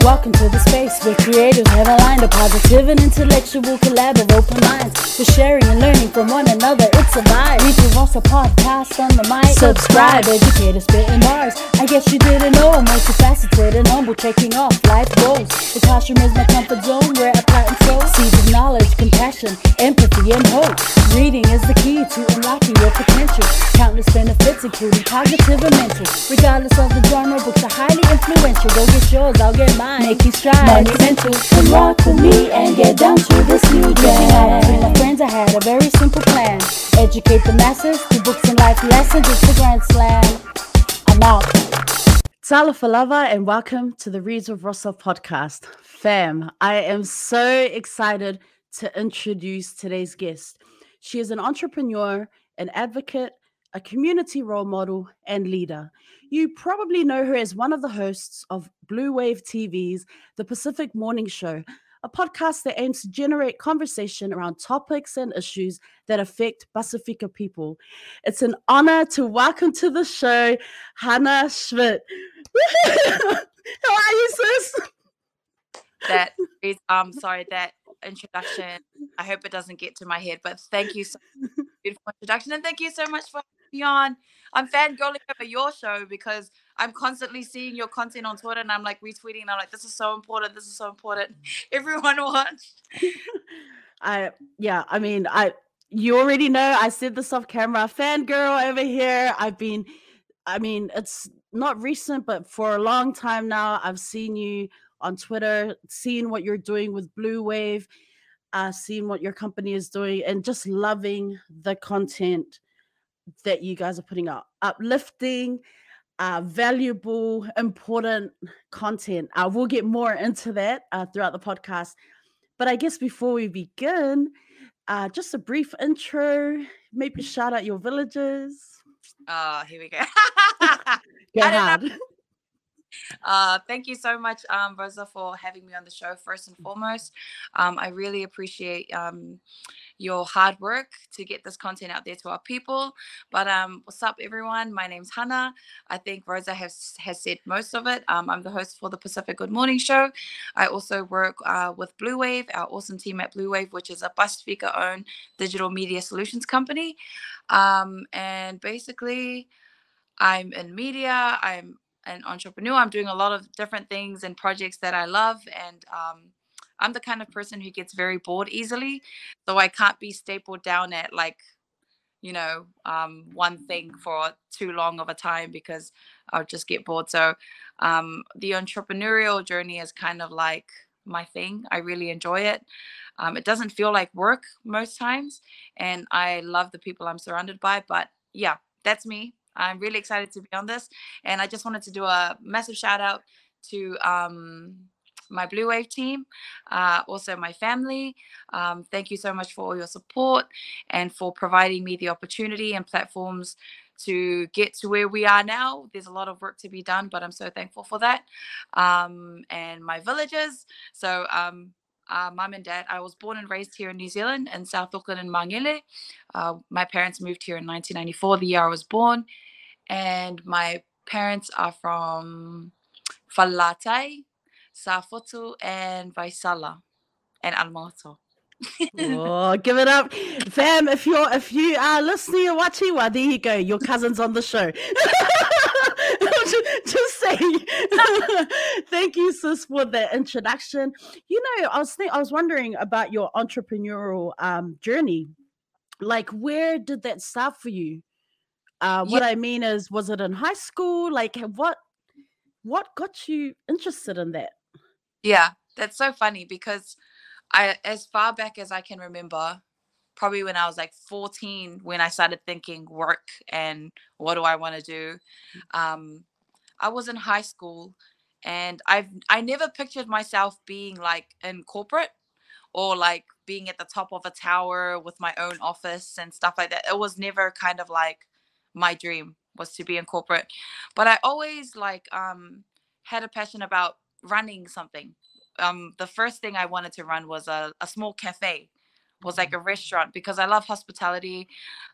Welcome to the space where creators have aligned a positive and intellectual collab of open minds. For sharing and learning from one another, it's a vibe. We do also podcast on the mic. Subscribe, educators spitting bars. I guess you didn't know I'm multifaceted and humble, taking off life goals. The classroom is my comfort zone where I plant and sow seeds of knowledge, compassion, empathy, and hope. Reading is the key to unlocking your potential. Countless benefits, including cognitive and mental. Regardless of the genre, books are highly influential. Go get yours, I'll get mine. Make you strive. Monumental. Come rock with me and get down to this new jam. With my friends, I had a very simple plan. Educate the masses through books and life lessons. It's a grand slam. I'm out. Sala Falava and welcome to the Reads with Rosa podcast. Fam, I am so excited to introduce today's guest. She is an entrepreneur, an advocate, a community role model, and leader. You probably know her as one of the hosts of Bluwave TV's The Pacific Morning Show, a podcast that aims to generate conversation around topics and issues that affect Pasifika people. It's an honor to welcome to the show Hana Schmidt. How are you, sis? That is, um, sorry, that introduction. I hope it doesn't get to my head, but thank you so much. Beautiful introduction, and thank you so much for having on. I'm fangirling over your show because I'm constantly seeing your content on Twitter and I'm like retweeting. And I'm like, this is so important. This is so important. Everyone watch. I yeah, I mean, I you already know I said this off camera. Fangirl over here. I've been I mean, it's not recent, but for a long time now, I've seen you on Twitter, seeing what you're doing with Bluwave, uh, seeing what your company is doing, and just loving the content that you guys are putting out. Uplifting, uh, valuable, important content. I will get more into that uh, throughout the podcast. But I guess before we begin, uh, just a brief intro, maybe shout out your villages. Oh, here we go. Go. Uh, thank you so much, um, Rosa, for having me on the show. First and foremost, um, I really appreciate um, your hard work to get this content out there to our people. But um, what's up, everyone? My name's Hana. I think Rosa has has said most of it. Um, I'm the host for the Pacific Good Morning Show. I also work uh, with Bluwave, our awesome team at Bluwave, which is a Pasifika owned digital media solutions company. Um, and basically, I'm in media. I'm an entrepreneur. I'm doing a lot of different things and projects that I love. And um, I'm the kind of person who gets very bored easily. So I can't be stapled down at like, you know, um, one thing for too long of a time because I'll just get bored. So um, the entrepreneurial journey is kind of like my thing. I really enjoy it. Um, it doesn't feel like work most times. And I love the people I'm surrounded by. But yeah, that's me. I'm really excited to be on this. And I just wanted to do a massive shout out to um, my Bluwave team, uh, also my family. Um, thank you so much for all your support and for providing me the opportunity and platforms to get to where we are now. There's a lot of work to be done, but I'm so thankful for that. Um, and my villagers. So, um, uh, mum and dad. I was born and raised here in New Zealand in South Auckland in Mangere. Uh, my parents moved here in 1994, the year I was born, and my parents are from Falatai, Safotu, and Vaisala, and Almato. oh, give it up, fam! If you're if you are listening or watching, well, there you go. Your cousin's on the show. just, just saying. Thank you, sis, for the introduction. You know, I was think I was wondering about your entrepreneurial um journey. Like, where did that start for you? Uh, what Yeah. I mean is, was it in high school? Like, what what got you interested in that? Yeah, that's so funny because I, as far back as I can remember, probably when I was like 14, when I started thinking work and what do I want to do. Um, I was in high school and I've I never pictured myself being like in corporate or like being at the top of a tower with my own office and stuff like that. It was never kind of like my dream was to be in corporate. But I always like um had a passion about running something. Um the first thing I wanted to run was a, a small cafe was like a restaurant because I love hospitality.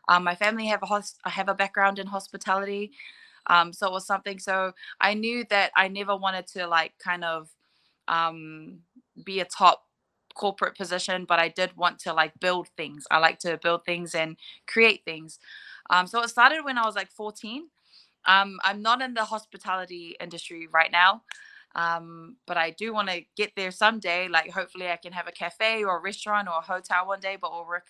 Um, my family have a hos- have a background in hospitality, um, so it was something. So I knew that I never wanted to like kind of um, be a top corporate position, but I did want to like build things. I like to build things and create things. Um, so it started when I was like 14. Um, I'm not in the hospitality industry right now, um, but I do want to get there someday. Like, hopefully, I can have a cafe or a restaurant or a hotel one day, but we'll work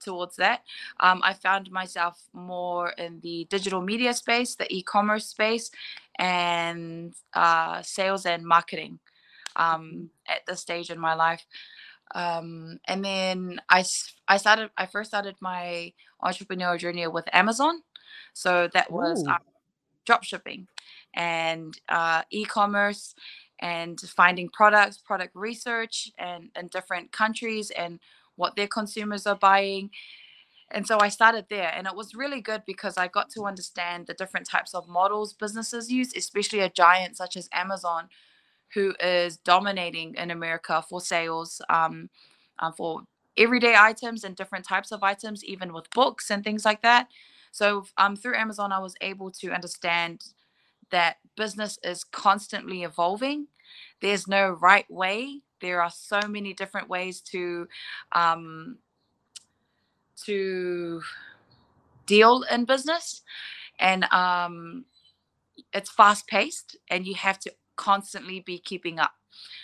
towards that. Um, I found myself more in the digital media space, the e commerce space, and uh, sales and marketing um, at this stage in my life. Um, and then I, I started, I first started my entrepreneurial journey with Amazon. So that was um, drop shipping and uh, e-commerce and finding products, product research and in different countries and what their consumers are buying. And so I started there, and it was really good because I got to understand the different types of models businesses use, especially a giant such as Amazon, who is dominating in America for sales, um, uh, for everyday items and different types of items, even with books and things like that. So um, through Amazon, I was able to understand that business is constantly evolving. There's no right way. There are so many different ways to um, to deal in business, and um, it's fast paced, and you have to constantly be keeping up.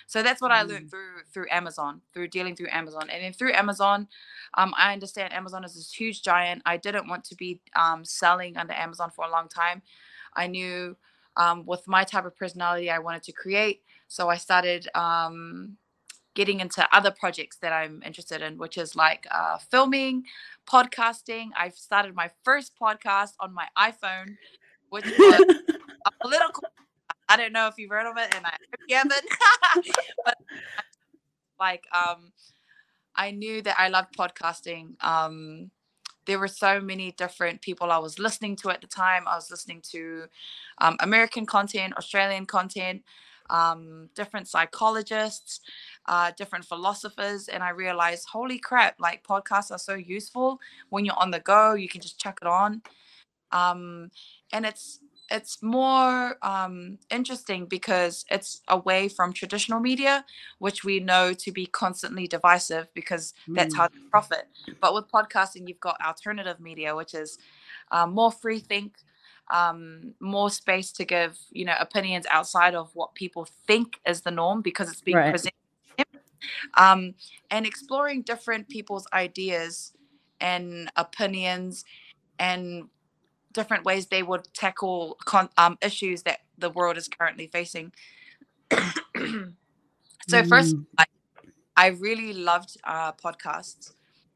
So that's what mm. I learned mm. through through Amazon, through dealing through Amazon, and then through Amazon, um, I understand Amazon is this huge giant. I didn't want to be um, selling under Amazon for a long time. I knew um, with my type of personality, I wanted to create, so I started um, getting into other projects that I'm interested in, which is like uh, filming, podcasting. I've started my first podcast on my iPhone, which was a political I don't know if you've heard of it, and I hope you haven't. but like, um, I knew that I loved podcasting. Um, there were so many different people I was listening to at the time. I was listening to um, American content, Australian content, um, different psychologists, uh, different philosophers, and I realized, holy crap! Like podcasts are so useful when you're on the go. You can just chuck it on, um, and it's it's more um, interesting because it's away from traditional media, which we know to be constantly divisive because that's how they mm. profit. But with podcasting, you've got alternative media, which is um, more free think, um, more space to give you know opinions outside of what people think is the norm because it's being right. presented, um, and exploring different people's ideas and opinions and different ways they would tackle con- um, issues that the world is currently facing. so mm. first, I, I, really loved uh, podcasts,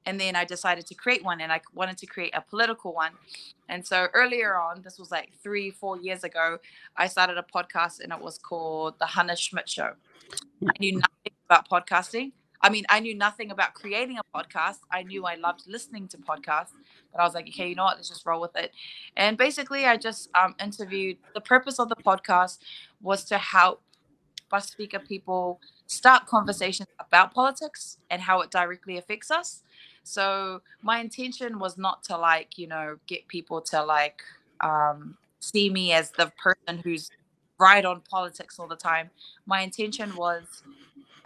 and then I decided to create one, and I wanted to create a political one. And so earlier on, this was like three, four years ago, I started a podcast, and it was called the Hana Schmidt Show. I knew nothing about podcasting. I mean, I knew nothing about creating a podcast. I knew I loved listening to podcasts, but I was like, okay, you know what? Let's just roll with it. And basically, I just um, interviewed. The purpose of the podcast was to help Pasifika people start conversations about politics and how it directly affects us. So my intention was not to like, you know, get people to like um, see me as the person who's right on politics all the time. My intention was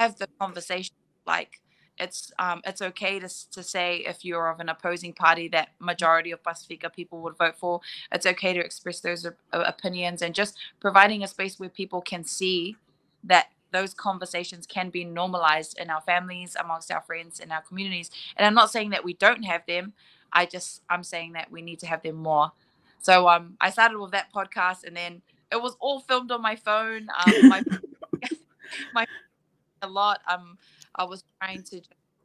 have the conversation like it's um, it's okay to, to say if you're of an opposing party that majority of Pasifika people would vote for. It's okay to express those uh, opinions and just providing a space where people can see that those conversations can be normalized in our families, amongst our friends, in our communities. And I'm not saying that we don't have them. I just I'm saying that we need to have them more. So um, I started with that podcast, and then it was all filmed on my phone. Um, my my a lot. Um, I was trying to,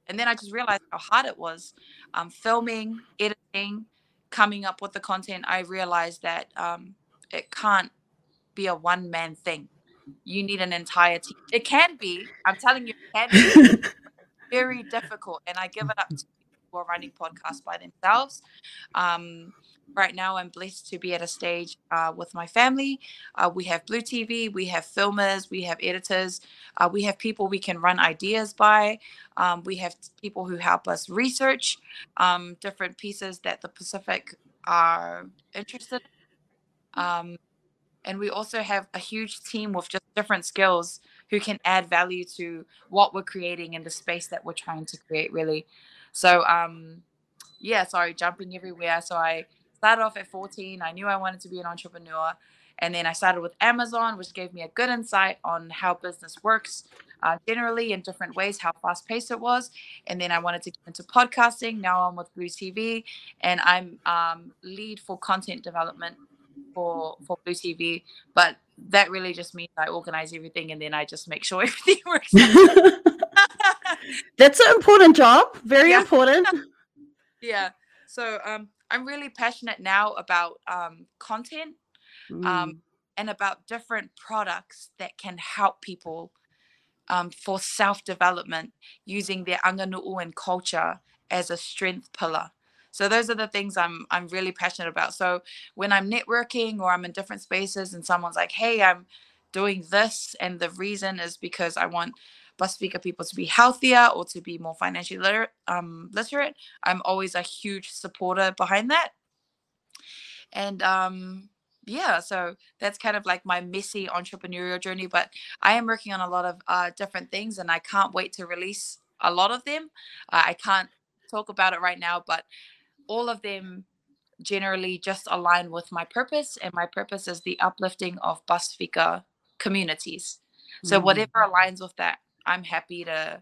and then I just realized how hard it was. Um, filming, editing, coming up with the content. I realized that um, it can't be a one man thing. You need an entire team. It can be. I'm telling you, it can be very difficult. And I give it up to are running podcasts by themselves. Um, right now i'm blessed to be at a stage uh, with my family uh, we have blue tv we have filmers we have editors uh, we have people we can run ideas by um, we have people who help us research um, different pieces that the pacific are interested in. Um, and we also have a huge team with just different skills who can add value to what we're creating in the space that we're trying to create really so um yeah sorry jumping everywhere so i started off at 14 i knew i wanted to be an entrepreneur and then i started with amazon which gave me a good insight on how business works uh, generally in different ways, how fast paced it was. And then I wanted to get into podcasting. Now I'm with Blue TV and I'm um, lead for content development for, for Blue TV. But that really just means I organize everything and then I just make sure everything works. That's an important job. Very yeah. important. yeah. So um, I'm really passionate now about um, content um, mm. and about different products that can help people um, for self development using their aganu'u and culture as a strength pillar. So those are the things I'm I'm really passionate about. So when I'm networking or I'm in different spaces and someone's like, "Hey, I'm doing this," and the reason is because I want Pasifika people to be healthier or to be more financially literate, um, literate. I'm always a huge supporter behind that. And um, yeah so that's kind of like my messy entrepreneurial journey but i am working on a lot of uh, different things and i can't wait to release a lot of them uh, i can't talk about it right now but all of them generally just align with my purpose and my purpose is the uplifting of Pasifika communities so mm. whatever aligns with that i'm happy to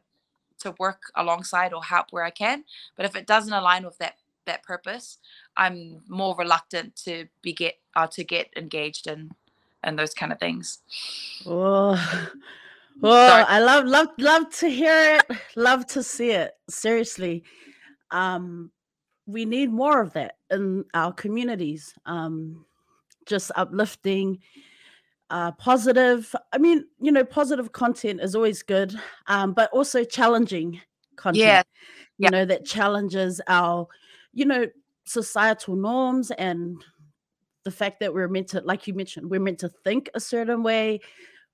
to work alongside or help where i can but if it doesn't align with that that purpose, I'm more reluctant to be get uh, to get engaged in and those kind of things. Oh, oh I love love love to hear it. love to see it. Seriously, um, we need more of that in our communities. Um, just uplifting. Uh, positive. I mean, you know, positive content is always good, um, but also challenging content. Yeah. You yeah. know, that challenges our you know, societal norms and the fact that we're meant to, like you mentioned, we're meant to think a certain way,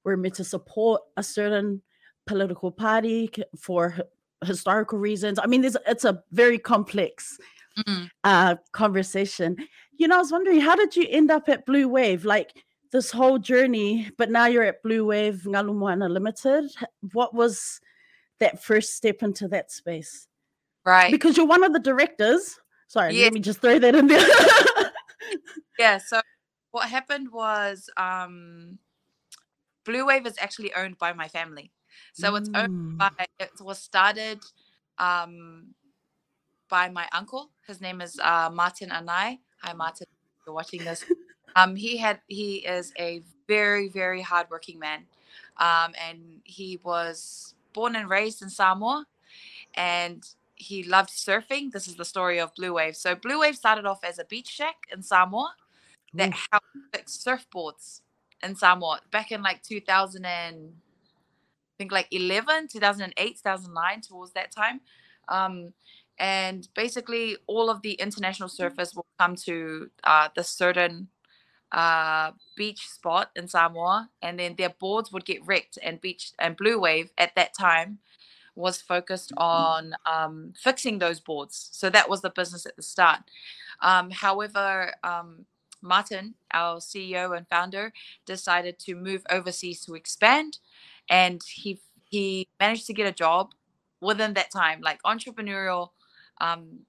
we're meant to support a certain political party for historical reasons. I mean, it's, it's a very complex mm-hmm. uh, conversation. You know, I was wondering, how did you end up at Bluwave? Like this whole journey, but now you're at Bluwave Ngalu Limited. What was that first step into that space? Right. Because you're one of the directors. Sorry, yeah. let me just throw that in there. yeah. So what happened was um, Bluwave is actually owned by my family. So it's owned mm. by it was started um, by my uncle. His name is uh, Martin Anai. Hi Martin, you're watching this. Um, he had he is a very very hardworking man, um, and he was born and raised in Samoa, and he loved surfing. This is the story of Bluwave. So Bluwave started off as a beach shack in Samoa that Ooh. helped fix surfboards in Samoa back in like 2000 and I think like 11, 2008, 2009, towards that time. Um, and basically, all of the international surfers will come to uh, the certain uh, beach spot in Samoa, and then their boards would get wrecked. And beach and Bluwave at that time was focused on um, fixing those boards. So that was the business at the start. Um, however, um, Martin, our CEO and founder, decided to move overseas to expand, and he he managed to get a job within that time. Like entrepreneurial, um,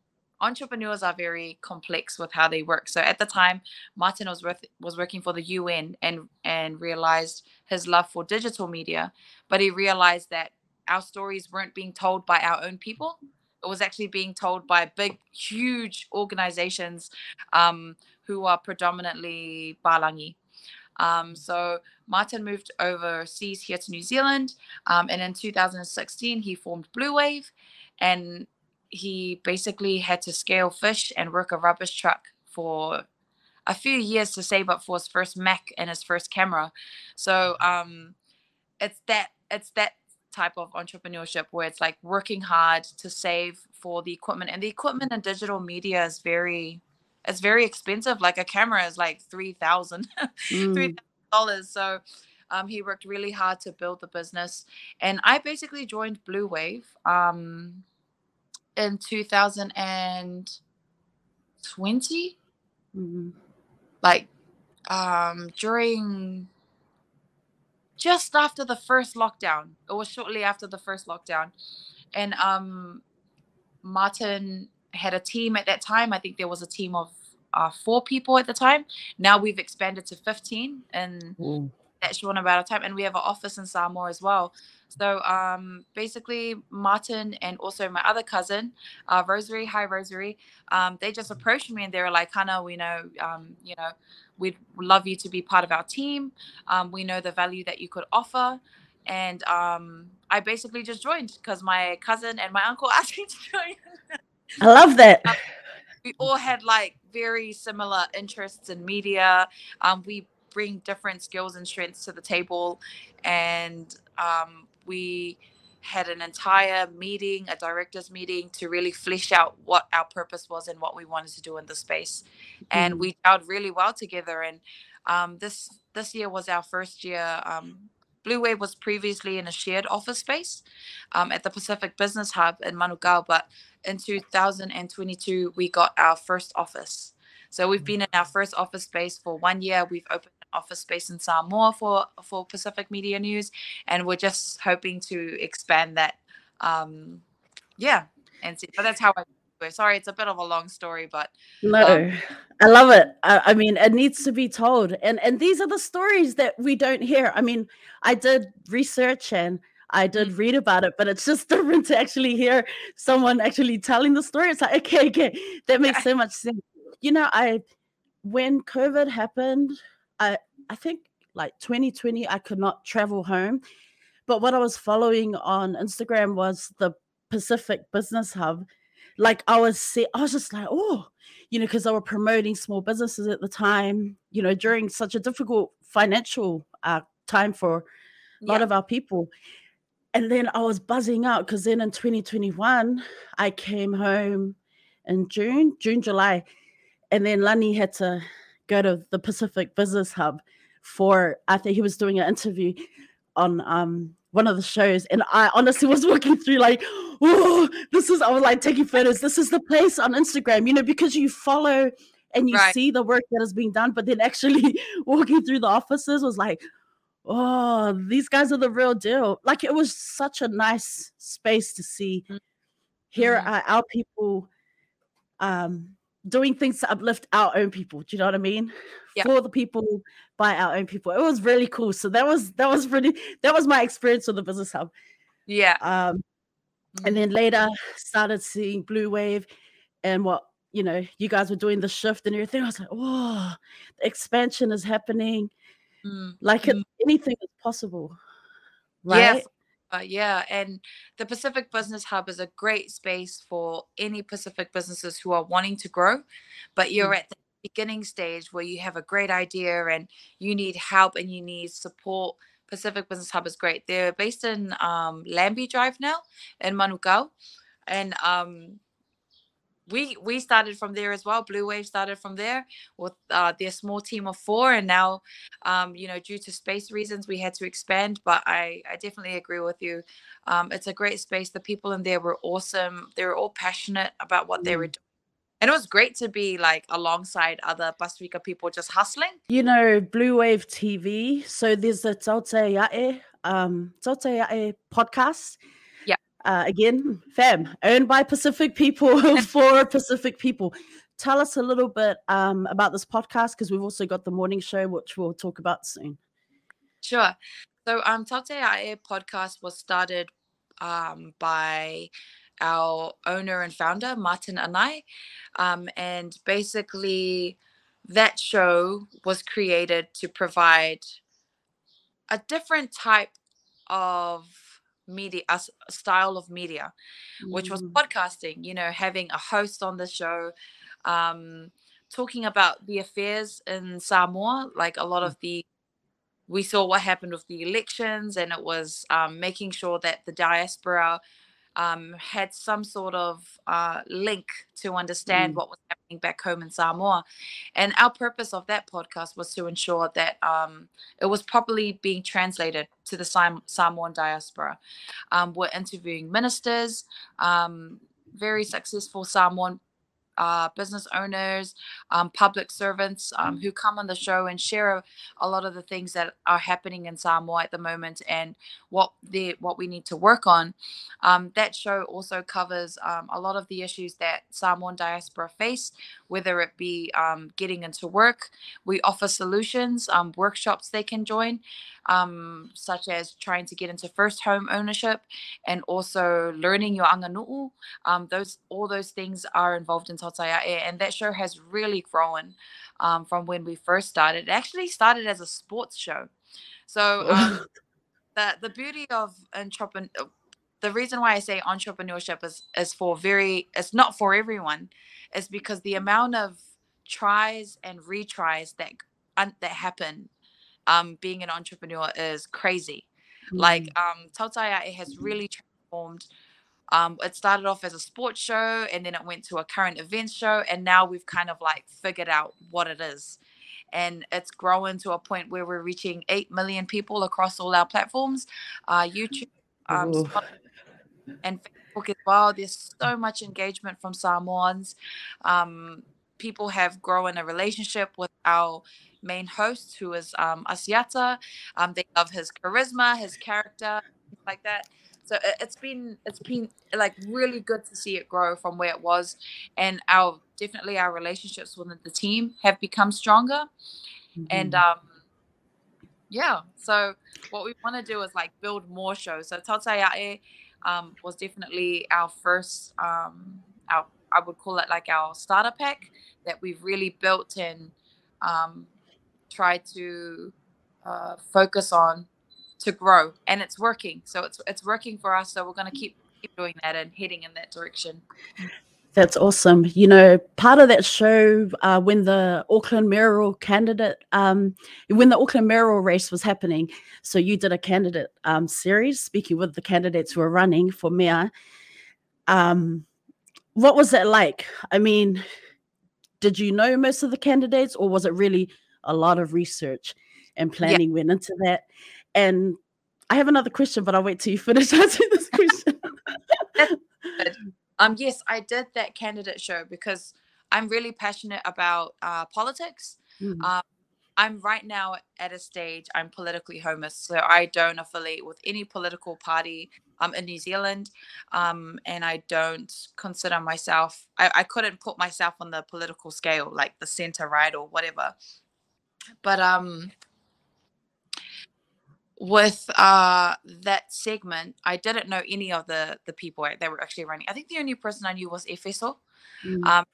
entrepreneurs are very complex with how they work. So at the time, Martin was worth, was working for the UN and and realized his love for digital media, but he realized that our stories weren't being told by our own people. It was actually being told by big, huge organizations um, who are predominantly Palangi. Um, so Martin moved overseas here to New Zealand, um, and in 2016 he formed Bluwave, and he basically had to scale fish and work a rubbish truck for a few years to save up for his first Mac and his first camera. So um, it's that it's that type of entrepreneurship where it's like working hard to save for the equipment and the equipment and digital media is very it's very expensive like a camera is like 3000 mm. $3000 so um, he worked really hard to build the business and i basically joined bluwave um, in 2020 mm-hmm. like um, during just after the first lockdown. It was shortly after the first lockdown, and um, Martin had a team at that time. I think there was a team of uh, four people at the time. Now we've expanded to 15 and mm. That short amount of time. And we have an office in Samoa as well. So um, basically, Martin and also my other cousin, uh, Rosary, hi Rosary, um, they just approached me and they were like, Hana, we know, um, you know, we'd love you to be part of our team. Um, we know the value that you could offer. And um, I basically just joined because my cousin and my uncle asked me to join. I love that. Um, we all had like very similar interests in media. Um, we bring different skills and strengths to the table, and um, we had an entire meeting, a directors meeting, to really flesh out what our purpose was and what we wanted to do in the space. Mm-hmm. And we gelled really well together. And um, this this year was our first year. Um, Bluwave was previously in a shared office space um, at the Pacific Business Hub in Manukau, but in 2022 we got our first office. So we've been in our first office space for one year. We've opened office space in Samoa for for Pacific Media News, and we're just hoping to expand that. Um, yeah, and see. But that's how I. Sorry, it's a bit of a long story, but no, um, I love it. I, I mean, it needs to be told, and and these are the stories that we don't hear. I mean, I did research and I did read about it, but it's just different to actually hear someone actually telling the story. It's like, okay, okay, that makes so much sense you know, I when COVID happened, I I think like 2020, I could not travel home. But what I was following on Instagram was the Pacific Business Hub. Like I was see, I was just like, oh, you know, because they were promoting small businesses at the time, you know, during such a difficult financial uh, time for a yeah. lot of our people. And then I was buzzing out because then in 2021, I came home in June, June, July, and then Lani had to go to the Pacific Business Hub for I think he was doing an interview on um one of the shows, and I honestly was walking through like, oh, this is I was like taking photos. This is the place on Instagram, you know, because you follow and you right. see the work that is being done, but then actually walking through the offices was like, oh, these guys are the real deal. Like it was such a nice space to see. Mm-hmm. Here are our people um doing things to uplift our own people. Do you know what I mean? Yeah. For the people, by our own people. It was really cool. So that was that was really that was my experience with the business hub. Yeah. Um, and then later started seeing Bluwave and what you know you guys were doing the shift and everything. I was like, oh, the expansion is happening. Mm. Like mm. anything is possible. Right. Yes. Uh, yeah, and the Pacific Business Hub is a great space for any Pacific businesses who are wanting to grow, but you're mm. at the beginning stage where you have a great idea and you need help and you need support. Pacific Business Hub is great. They're based in um, Lambie Drive now in Manukau, and um, we we started from there as well. Bluwave started from there with uh, their small team of four, and now, um, you know, due to space reasons, we had to expand. But I I definitely agree with you. Um, it's a great space. The people in there were awesome. They were all passionate about what mm. they were mm. doing. And it was great to be like alongside other Pasifika people just hustling. You know, Bluwave TV. So there's a Taute Yae, um, Taute Yae podcast uh, again, fam, owned by Pacific people for Pacific people. Tell us a little bit um, about this podcast because we've also got the morning show, which we'll talk about soon. Sure. So, um, Taute Ae podcast was started um, by our owner and founder, Martin Anai. Um, and basically, that show was created to provide a different type of media a style of media which was mm. podcasting you know having a host on the show um talking about the affairs in samoa like a lot mm. of the we saw what happened with the elections and it was um, making sure that the diaspora um, had some sort of uh, link to understand mm. what was happening back home in Samoa. And our purpose of that podcast was to ensure that um, it was properly being translated to the Sam- Samoan diaspora. Um, we're interviewing ministers, um, very successful Samoan uh, business owners, um, public servants um, who come on the show and share a, a, lot of the things that are happening in Samoa at the moment and what the what we need to work on. Um, that show also covers um, a lot of the issues that Samoan diaspora face, whether it be um, getting into work. We offer solutions, um, workshops they can join, such as trying to get into first home ownership and also learning your aganu'u. those all those things are involved in and that show has really grown um, from when we first started. It actually started as a sports show. So um, the the beauty of entrepreneur, the reason why I say entrepreneurship is is for very, it's not for everyone, is because the amount of tries and retries that that happen um, being an entrepreneur is crazy. Mm. Like um, Tautaiae has really transformed um, it started off as a sports show and then it went to a current events show and now we've kind of like figured out what it is. And it's grown to a point where we're reaching 8 million people across all our platforms uh, youtube um, and facebook as well. There's so much engagement from samoans. Um, people have grown a relationship with our main host who is um, asiata. Um, they love his charisma his character like that so it's been it's been like really good to see it grow from where it was, and our definitely our relationships within the team have become stronger, mm-hmm. and um, yeah. So what we want to do is like build more shows. So Tautaiae um was definitely our first um our I would call it like our starter pack that we've really built and um tried to uh, focus on to grow and it's working. So it's it's working for us so we're going to keep keep doing that and heading in that direction. That's awesome. You know part of that show uh, when the auckland mayoral candidate um, when the auckland mayoral race was happening so you did a candidate um, series speaking with the candidates who are running for mayor. Um, what was that like? I mean did you know most of the candidates or was it really a lot of research and planning yeah. went into that and I have another question, but I'll wait till you finish answering this question. um, yes, I did that candidate show because I'm really passionate about uh, politics. Mm. Um, I'm right now at a stage I'm politically homeless, so I don't affiliate with any political party um, in New Zealand, um, and I don't consider myself. I, I couldn't put myself on the political scale, like the center right or whatever. But um, with uh that segment i didn't know any of the the people that were actually running. I think the only person i knew was efeso mm. um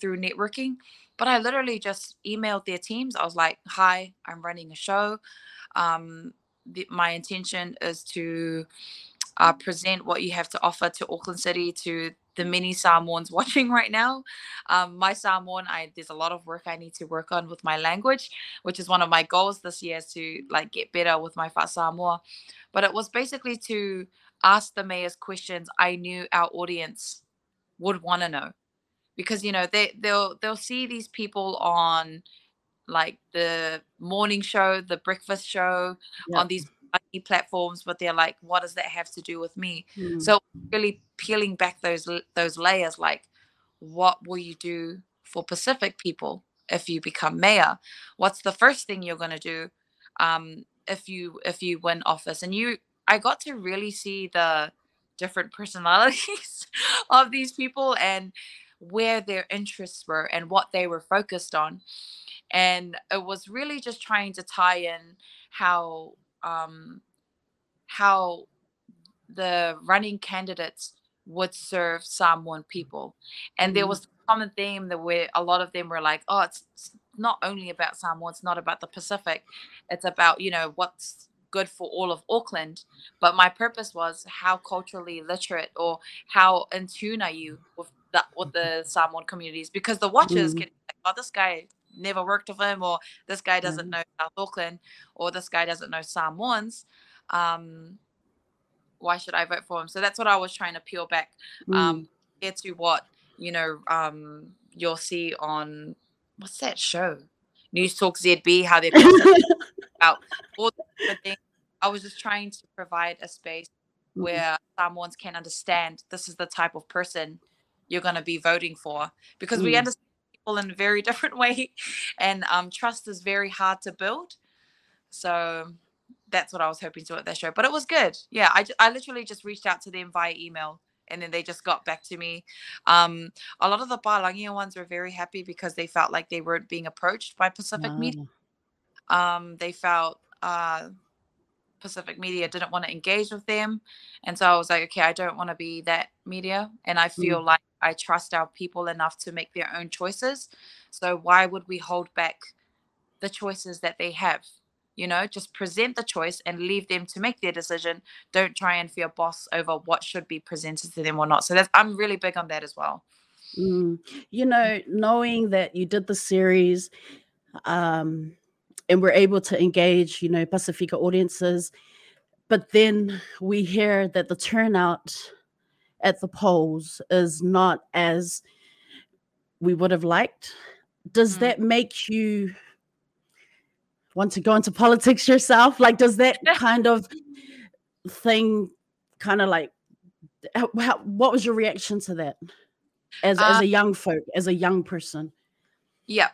through networking but i literally just emailed their teams. I was like hi i'm running a show. Um the, my intention is to uh, present what you have to offer to auckland city to the many Samoans watching right now. Um, my Samoan, I there's a lot of work I need to work on with my language, which is one of my goals this year is to like get better with my Fa Samoa. But it was basically to ask the mayor's questions I knew our audience would want to know. Because you know, they they'll they'll see these people on like the morning show, the breakfast show, yep. on these platforms, but they're like, what does that have to do with me? Mm. So really peeling back those those layers, like, what will you do for Pacific people if you become mayor? What's the first thing you're gonna do um, if you if you win office? And you, I got to really see the different personalities of these people and where their interests were and what they were focused on. And it was really just trying to tie in how um, how the running candidates would serve Samoan people. And mm-hmm. there was a common theme that where a lot of them were like, oh, it's, it's not only about Samoa, it's not about the Pacific. It's about, you know, what's good for all of Auckland. But my purpose was how culturally literate or how in tune are you with the, with the Samoan communities? Because the watchers mm-hmm. can like, oh, this guy never worked with him, or this guy doesn't know South Auckland, or this guy doesn't know Samoans. Um, why should I vote for him? So that's what I was trying to peel back um, mm. to what you know um, you'll see on what's that show, Newstalk ZB, how they're about all the things. I was just trying to provide a space mm-hmm. where Samoans can understand this is the type of person you're going to be voting for because mm. we understand people in a very different way and um, trust is very hard to build so that's what i was hoping to at that show but it was good yeah i, I literally just reached out to them via email and then they just got back to me um, a lot of the Palangia ones were very happy because they felt like they weren't being approached by pacific wow. media um, they felt uh, Pacific media didn't want to engage with them. And so I was like, okay, I don't want to be that media. And I feel mm. like I trust our people enough to make their own choices. So why would we hold back the choices that they have? You know, just present the choice and leave them to make their decision. Don't try and feel boss over what should be presented to them or not. So that's I'm really big on that as well. Mm. You know, knowing that you did the series, um, and we're able to engage, you know, Pasifika audiences. But then we hear that the turnout at the polls is not as we would have liked. Does mm. that make you want to go into politics yourself? Like, does that kind of thing kind of like, how, what was your reaction to that as, as a um young folk, as a young person? Yeah.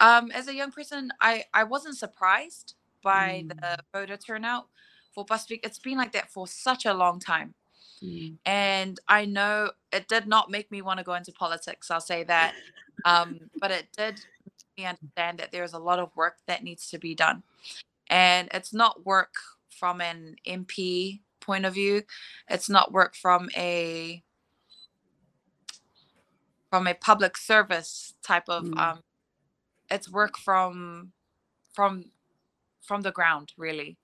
Um, as a young person, I I wasn't surprised by mm. the voter turnout for Pacific. It's been like that for such a long time. Mm. And I know it did not make me want to go into politics, I'll say that. Um, but it did make me understand that there's a lot of work that needs to be done. And it's not work from an MP point of view, it's not work from a from a public service type of mm. um, it's work from from from the ground really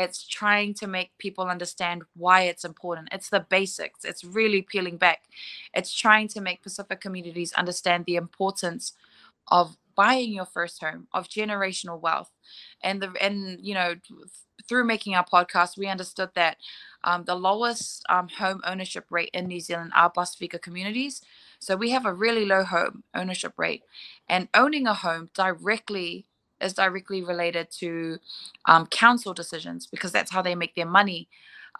it's trying to make people understand why it's important. It's the basics. It's really peeling back. It's trying to make pacific communities understand the importance of buying your first home of generational wealth. And the and you know through making our podcast we understood that um, the lowest um, home ownership rate in new zealand are Pasifika communities. So we have a really low home ownership rate, and owning a home directly is directly related to um, council decisions because that's how they make their money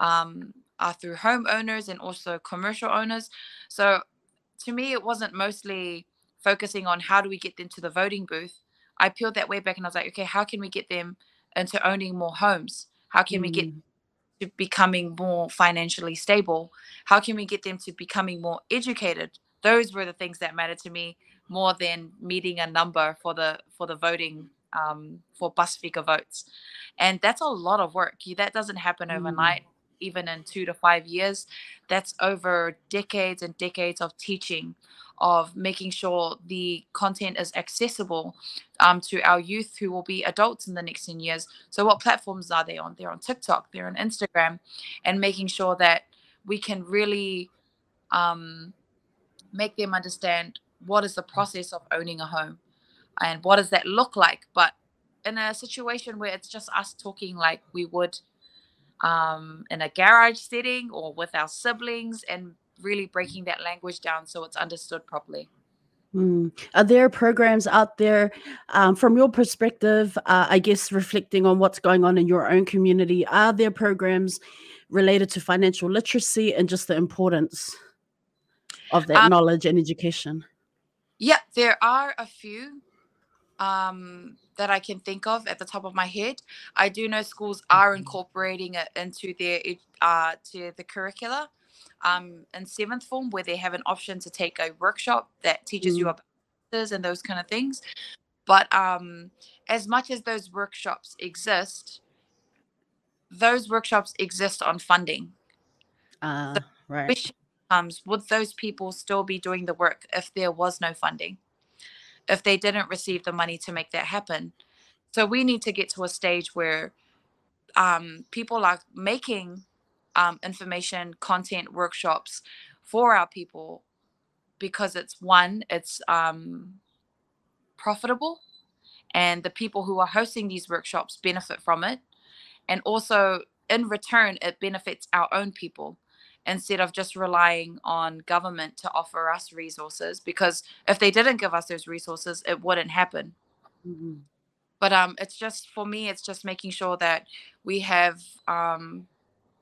um, are through homeowners and also commercial owners. So to me, it wasn't mostly focusing on how do we get them to the voting booth. I peeled that way back and I was like, okay, how can we get them into owning more homes? How can mm. we get mm. to becoming more financially stable? How can we get them to becoming more educated? those were the things that mattered to me more than meeting a number for the for the voting um, for Pasifika votes, and that's a lot of work. That doesn't happen mm. overnight, mm. even in two to five years. That's over decades and decades of teaching, of making sure the content is accessible um, to our youth who will be adults in the next 10 years. So, what platforms are they on? They're on TikTok, they're on Instagram, and making sure that we can really um, make them understand what is the process of owning a home and what does that look like but in a situation where it's just us talking like we would um, in a garage setting or with our siblings and really breaking that language down so it's understood properly Mm. Are there programs out there, um, from your perspective, uh, I guess reflecting on what's going on in your own community? Are there programs related to financial literacy and just the importance of that um, knowledge and education? Yeah, there are a few um, that I can think of at the top of my head. I do know schools are mm-hmm. incorporating it into their uh, to the curricula um, in seventh form, where they have an option to take a workshop that teaches mm. you about and those kind of things. But um, as much as those workshops exist, those workshops exist on funding. Uh, so right comes, would those people still be doing the work if there was no funding? If they didn't receive the money to make that happen? So we need to get to a stage where um, people are making um, information, content, workshops for our people because it's one, it's um, profitable, and the people who are hosting these workshops benefit from it. And also, in return, it benefits our own people instead of just relying on government to offer us resources because if they didn't give us those resources it wouldn't happen. Mm-hmm. but um it's just for me it's just making sure that we have um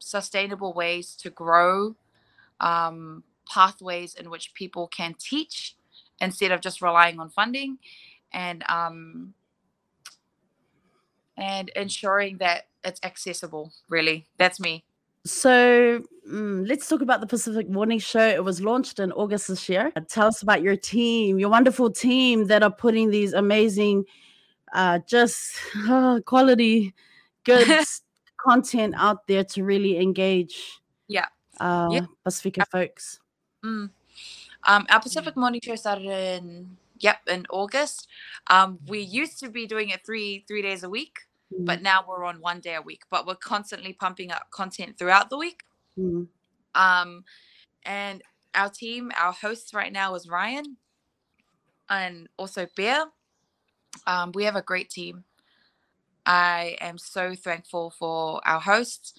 sustainable ways to grow um pathways in which people can teach instead of just relying on funding and um, and ensuring that it's accessible really. That's me so mm, let's talk about the pacific morning show. It was launched in august this year. Tell us about your team your wonderful team that are putting these amazing uh, just uh, quality good content out there to really engage yeah. uh yeah. Pasifika folks. Mm. um, our pacific morning show started in yep in august. Um, we used to be doing it three three days a week mm. but now we're on one day a week but we're constantly pumping up content throughout the week mm. um, and our team our hosts right now is ryan and also bear um, we have a great team i am so thankful for our hosts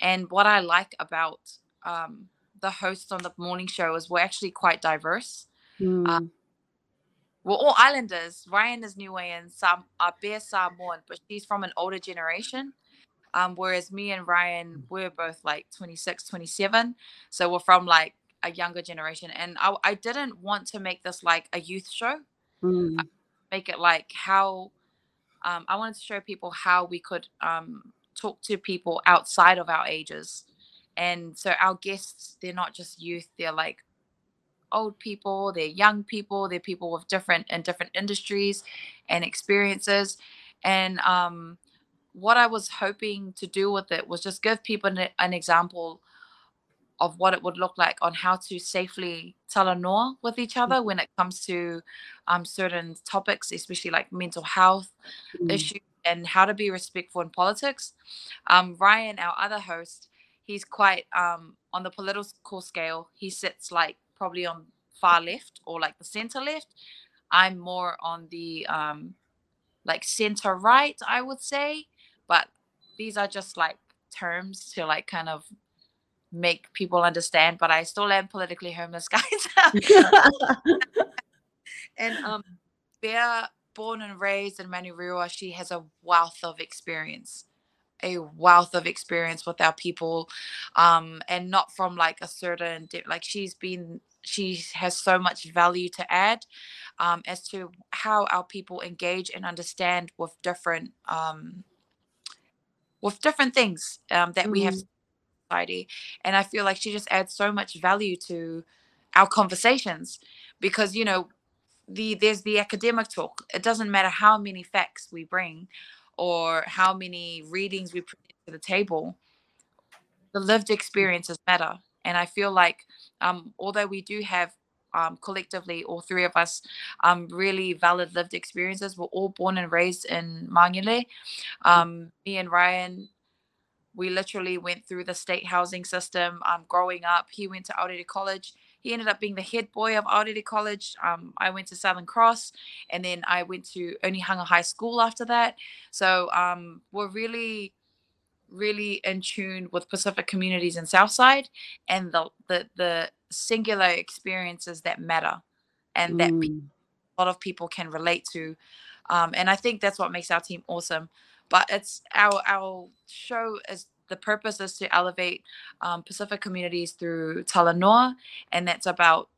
and what i like about um, the hosts on the morning show is we're actually quite diverse mm. um, we're all islanders. Ryan is Niuean, Sam, uh, Bear Samoan, but she's from an older generation. Um, whereas me and Ryan, we're both like 26, 27. So we're from like a younger generation. And I, I didn't want to make this like a youth show. Mm. Make it like how um, I wanted to show people how we could um, talk to people outside of our ages. And so our guests, they're not just youth, they're like old people, they're young people, they're people with different and different industries and experiences. And um, what I was hoping to do with it was just give people an, an example of what it would look like on how to safely talanoa with each other when it comes to um, certain topics, especially like mental health mm. issues and how to be respectful in politics. Um, Ryan, our other host, he's quite um, on the political scale. He sits like probably on far left or like the center left. I'm more on the um like center right, I would say. But these are just like terms to like kind of make people understand. But I still am politically homeless, guys. and um Bear, born and raised in Manurewa, she has a wealth of experience a wealth of experience with our people um and not from like a certain like she's been she has so much value to add um, as to how our people engage and understand with different um, with different things um, that mm. we have mm-hmm. society and i feel like she just adds so much value to our conversations because you know the there's the academic talk it doesn't matter how many facts we bring or how many readings we bring to the table the lived experiences matter and I feel like um, although we do have um, collectively, all three of us, um, really valid lived experiences. We're all born and raised in Mangere. Um, me and Ryan, we literally went through the state housing system um, growing up. He went to Aorere College. He ended up being the head boy of Aorere College. Um, I went to Southern Cross, and then I went to Onehunga High School after that. So um, we're really really in tune with Pacific communities in Southside and the the, the singular experiences that matter and that mm. a lot of people can relate to. Um, and I think that's what makes our team awesome. But it's our our show is the purpose is to elevate um, Pacific communities through Talanoa, and that's about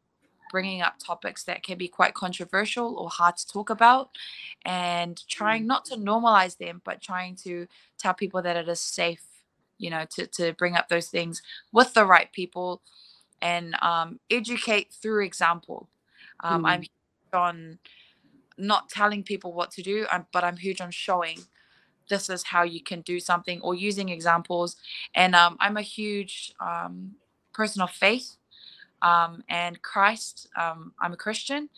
bringing up topics that can be quite controversial or hard to talk about and trying mm. not to normalize them but trying to tell people that it is safe you know to, to bring up those things with the right people and um, educate through example um, mm. i'm huge on not telling people what to do um, but i'm huge on showing this is how you can do something or using examples and um, i'm a huge um, person of faith um, and Christ, um, I'm a Christian,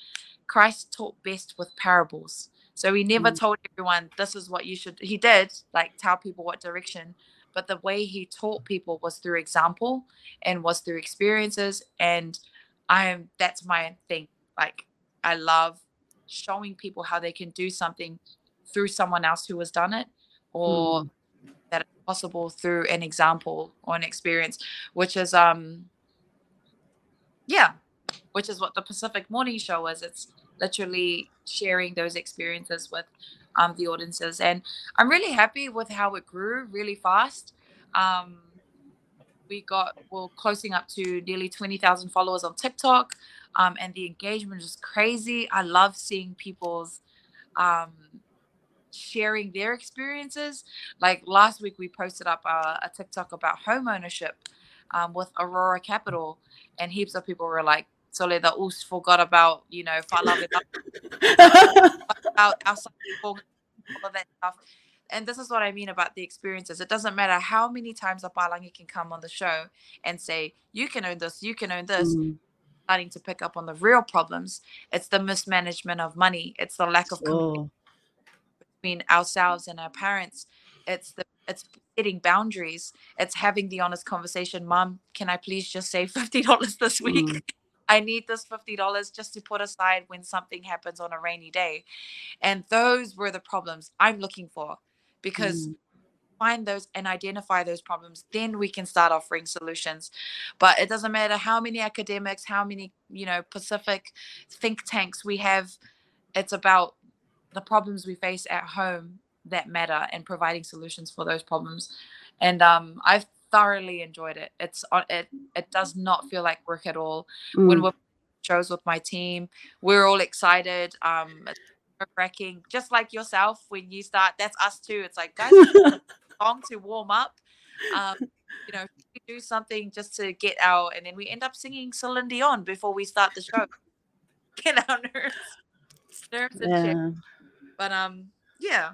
Christ taught best with parables. So he never mm. told everyone, this is what you should, he did like tell people what direction, but the way he taught people was through example and was through experiences. And I am, that's my thing. Like, I love showing people how they can do something through someone else who has done it or mm. that it's possible through an example or an experience, which is, um, yeah, which is what the Pacific Morning Show is. It's literally sharing those experiences with um, the audiences, and I'm really happy with how it grew really fast. Um, we got we're closing up to nearly 20,000 followers on TikTok. Um, and the engagement is crazy. I love seeing people's um, sharing their experiences. Like last week, we posted up a, a TikTok about home ownership um, with Aurora Capital, and heaps of people were like, "Sole the us forgot about you know about people, all of that stuff." And this is what I mean about the experiences. It doesn't matter how many times a palangi can come on the show and say, "You can own this, you can own this." Mm starting to pick up on the real problems. It's the mismanagement of money. It's the lack of oh. Between ourselves and our parents. It's the it's setting boundaries. It's having the honest conversation. Mom, can I please just save fifty dollars this week? Mm. I need this fifty dollars just to put aside when something happens on a rainy day. And those were the problems I'm looking for because mm find those and identify those problems then we can start offering solutions but it doesn't matter how many academics how many you know pacific think tanks we have it's about the problems we face at home that matter and providing solutions for those problems and um, i've thoroughly enjoyed it it's it it does not feel like work at all mm. when we're shows with my team we're all excited um wrecking just like yourself when you start that's us too it's like guys long to warm up. Um, you know, we do something just to get out, and then we end up singing Celine Dion before we start the show. Get our nerves, nerves yeah. But um, yeah.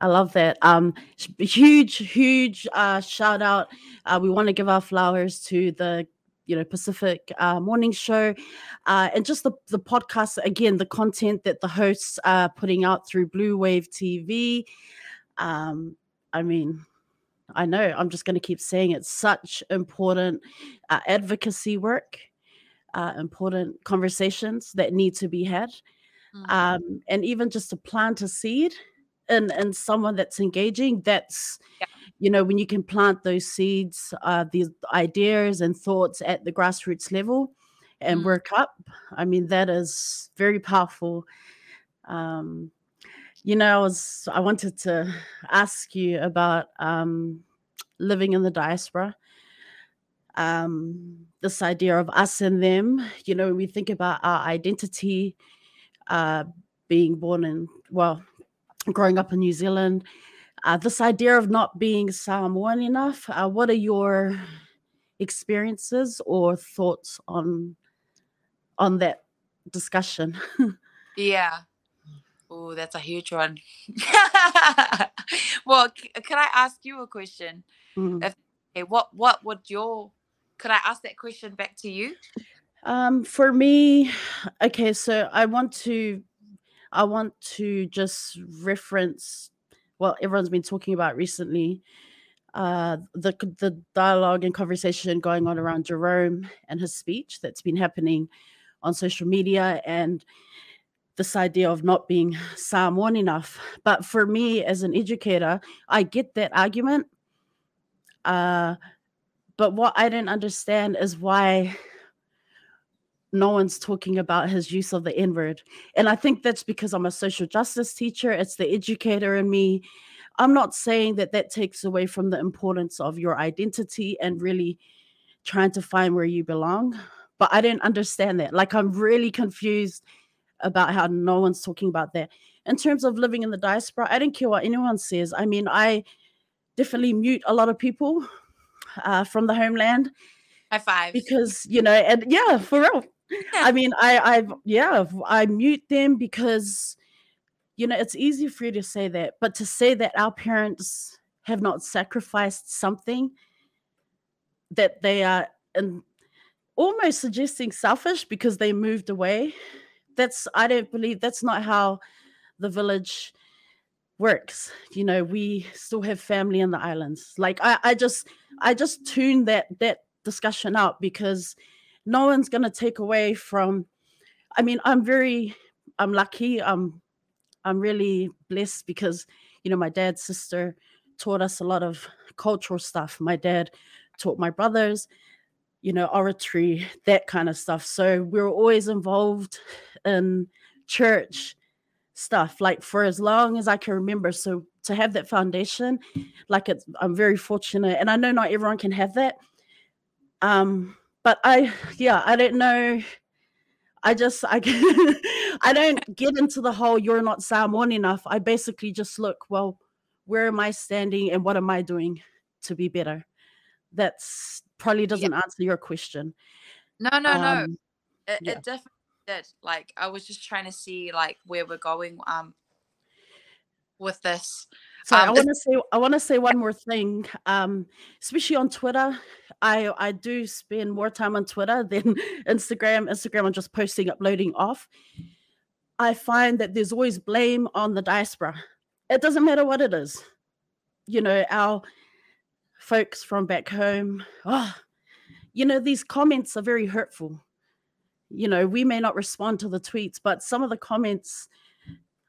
I love that. Um, huge, huge uh, shout out. Uh, we want to give our flowers to the you know Pacific uh, Morning Show, uh, and just the the podcast again, the content that the hosts are putting out through Bluwave TV. Um, I mean, I know I'm just going to keep saying it's such important uh, advocacy work, uh, important conversations that need to be had, mm-hmm. um, and even just to plant a seed in in someone that's engaging. That's yeah. you know when you can plant those seeds, uh, these ideas and thoughts at the grassroots level, and mm-hmm. work up. I mean that is very powerful. Um, you know, I was I wanted to ask you about um, living in the diaspora. Um, this idea of us and them. You know, when we think about our identity, uh, being born in well, growing up in New Zealand. Uh, this idea of not being Samoan enough. Uh, what are your experiences or thoughts on on that discussion? yeah Oh, that's a huge one. well, c- can I ask you a question? Mm-hmm. If, okay, what what would your could I ask that question back to you? Um, for me, okay, so I want to I want to just reference what everyone's been talking about recently. Uh, the the dialogue and conversation going on around Jerome and his speech that's been happening on social media and this idea of not being Samoan enough. But for me as an educator, I get that argument. Uh, but what I didn't understand is why no one's talking about his use of the N word. And I think that's because I'm a social justice teacher, it's the educator in me. I'm not saying that that takes away from the importance of your identity and really trying to find where you belong. But I didn't understand that. Like, I'm really confused about how no one's talking about that. In terms of living in the diaspora, I don't care what anyone says. I mean, I definitely mute a lot of people uh, from the homeland. High five. Because, you know, and yeah, for real. I mean, I, I've, yeah, I mute them because, you know, it's easy for you to say that, but to say that our parents have not sacrificed something that they are and almost suggesting selfish because they moved away that's I don't believe that's not how the village works. You know, we still have family in the islands. Like I, I just I just tune that that discussion out because no one's gonna take away from I mean, I'm very I'm lucky. I'm I'm really blessed because, you know, my dad's sister taught us a lot of cultural stuff. My dad taught my brothers, you know, oratory, that kind of stuff. So we we're always involved in church stuff like for as long as I can remember. So to have that foundation, like it's I'm very fortunate, and I know not everyone can have that. Um, but I yeah, I don't know. I just I I don't get into the whole you're not Samoan enough. I basically just look, well, where am I standing and what am I doing to be better? That's probably doesn't yeah. answer your question. No, no, um, no. It, yeah. it definitely did. Like I was just trying to see like where we're going um with this. So um, I want to say I want to say one more thing. Um, especially on Twitter, I I do spend more time on Twitter than Instagram. Instagram, I'm just posting, uploading off. I find that there's always blame on the diaspora. It doesn't matter what it is. You know, our folks from back home. Oh, you know, these comments are very hurtful. You know, we may not respond to the tweets, but some of the comments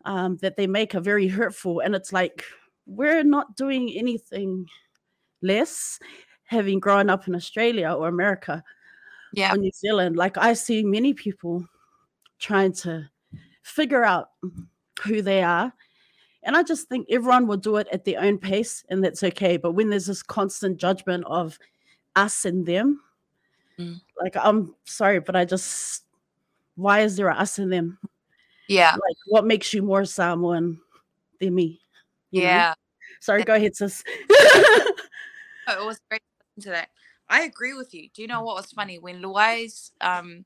um, that they make are very hurtful. And it's like, we're not doing anything less having grown up in Australia or America yeah. or New Zealand. Like, I see many people trying to figure out who they are. And I just think everyone will do it at their own pace, and that's okay. But when there's this constant judgment of us and them, mm. like, I'm sorry, but I just, why is there us and them? Yeah. Like, what makes you more Samoan than me? Yeah. Know? Sorry, go ahead, sis. it was great to that. I agree with you. Do you know what was funny? When Luai's um,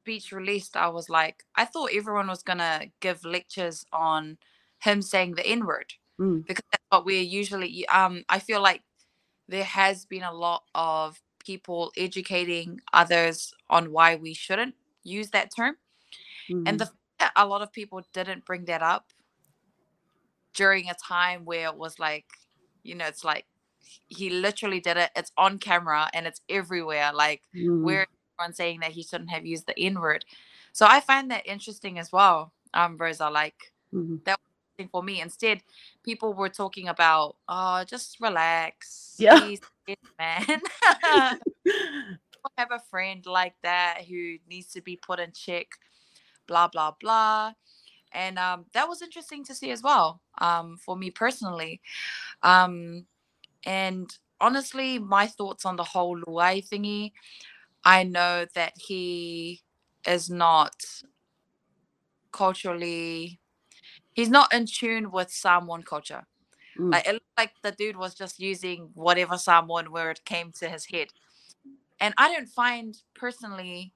speech released, I was like, I thought everyone was gonna give lectures on him saying the N word mm. because that's what we're usually. Um, I feel like there has been a lot of people educating others on why we shouldn't use that term, mm. and the mm-hmm a lot of people didn't bring that up during a time where it was like, you know, it's like he literally did it. It's on camera and it's everywhere. Like mm. where everyone saying that he shouldn't have used the N word. So I find that interesting as well, um, Rosa. Like mm-hmm. that was for me. Instead, people were talking about, oh, just relax. Yeah. Please, man. have a friend like that who needs to be put in check blah blah blah and um, that was interesting to see as well um, for me personally um, and honestly my thoughts on the whole luai thingy i know that he is not culturally he's not in tune with samoan culture mm. like it looked like the dude was just using whatever samoan word came to his head and i don't find personally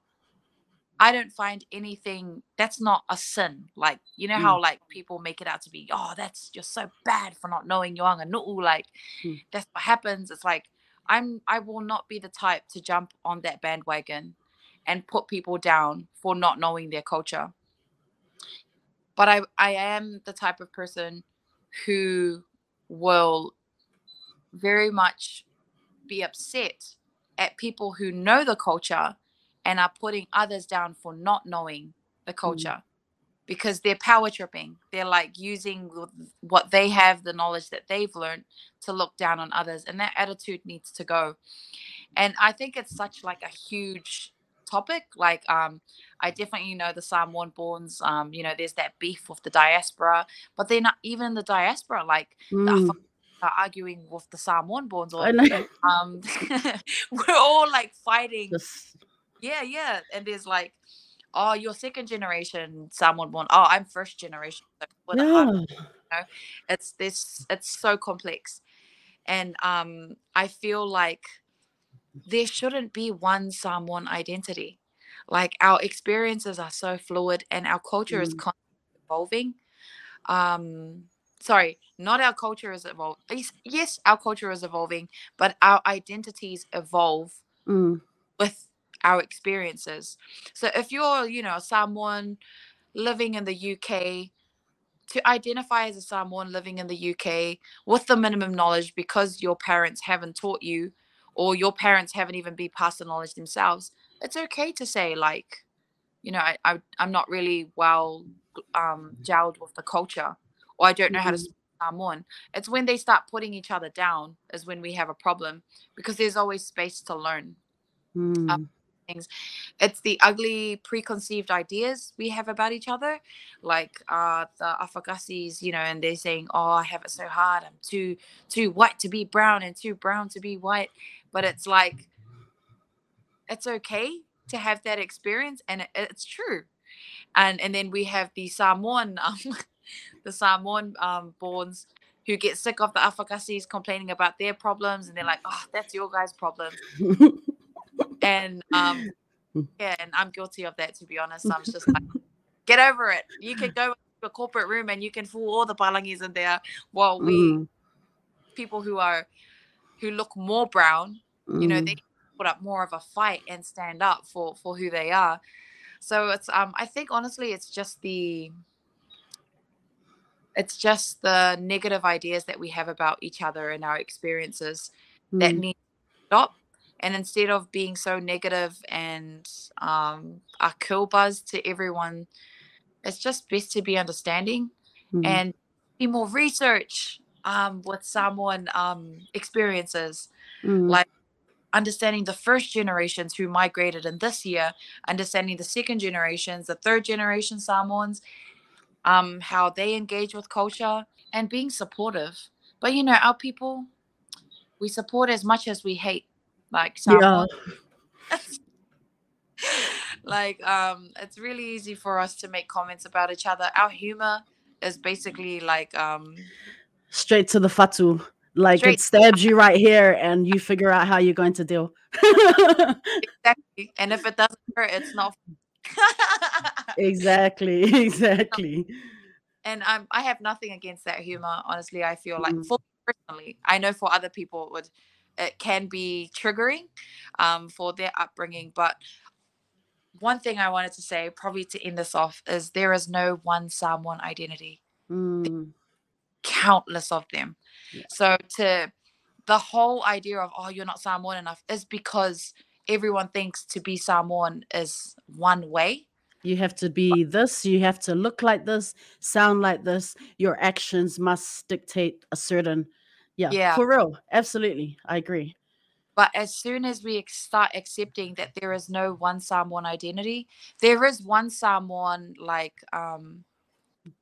I don't find anything that's not a sin. Like, you know mm. how like people make it out to be, oh, that's just so bad for not knowing Yoanga Nu'u. Like mm. that's what happens. It's like I'm I will not be the type to jump on that bandwagon and put people down for not knowing their culture. But I I am the type of person who will very much be upset at people who know the culture and are putting others down for not knowing the mm. culture mm. because they're power tripping. They're like using what they have, the knowledge that they've learned to look down on others. And that attitude needs to go. And I think it's such like a huge topic. Like, um, I definitely know the Samoan borns, um, you know, there's that beef with the diaspora, but they're not even in the diaspora, like mm. the are arguing with the Samoan borns or um we're all like fighting Just yeah, yeah. And there's like, oh, you're second generation Samoan born. Oh, I'm first generation. yeah. You know? It's this. It's so complex, and um, I feel like there shouldn't be one Samoan identity. Like our experiences are so fluid, and our culture mm. is constantly evolving. Um, sorry, not our culture is evolving. Yes, our culture is evolving, but our identities evolve mm. with our experiences. So if you're, you know, someone living in the UK, to identify as a Samoan living in the UK with the minimum knowledge because your parents haven't taught you or your parents haven't even been passed the knowledge themselves, it's okay to say like, you know, I, I am not really well um gelled with the culture or I don't know mm-hmm. how to mm-hmm. speak Samoan. It's when they start putting each other down is when we have a problem because there's always space to learn. Mm. Um, things. It's the ugly preconceived ideas we have about each other, like uh, the Afakasis, you know, and they're saying, "Oh, I have it so hard. I'm too too white to be brown and too brown to be white." But it's like it's okay to have that experience, and it, it's true. And and then we have the Samoan, um, the Samoan um, borns who get sick of the Afakasis complaining about their problems, and they're like, "Oh, that's your guys' problem." and um, yeah, and I'm guilty of that to be honest. I'm just like, get over it. You can go to a corporate room and you can fool all the palangis in there, while we Mm, people who are who look more brown, you know, mm, they put up more of a fight and stand up for for who they are. So it's um, I think honestly, it's just the it's just the negative ideas that we have about each other and our experiences that mm, need to stop. And instead of being so negative and um, a kill buzz to everyone, it's just best to be understanding mm, and be more research um, with someone um, experiences, mm, like understanding the first generations who migrated in this year, understanding the second generations, the third generation Samoans, um, how they engage with culture, and being supportive. But you know, our people, we support as much as we hate. Like yeah. Like um, it's really easy for us to make comments about each other. Our humor is basically like um, Straight to the fatu. Like it stabs you right here, and you figure out how you're going to deal. exactly, and if it doesn't hurt, it's not. exactly. Exactly. and um, I have nothing against that humor. Honestly, I feel like Mm. for personally, I know for other people it would it can be triggering um, for their upbringing. But one thing I wanted to say, probably to end this off, is there is no one Samoan identity. Mm, Countless of them. Yeah. So to the whole idea of oh you're not Samoan enough is because everyone thinks to be Samoan is one way. You have to be this, you have to look like this, sound like this. Your actions must dictate a certain yeah, Yeah. for real. Absolutely. I agree. But as soon as we ex- start accepting that there is no one Samoan identity, there is one Samoan like um,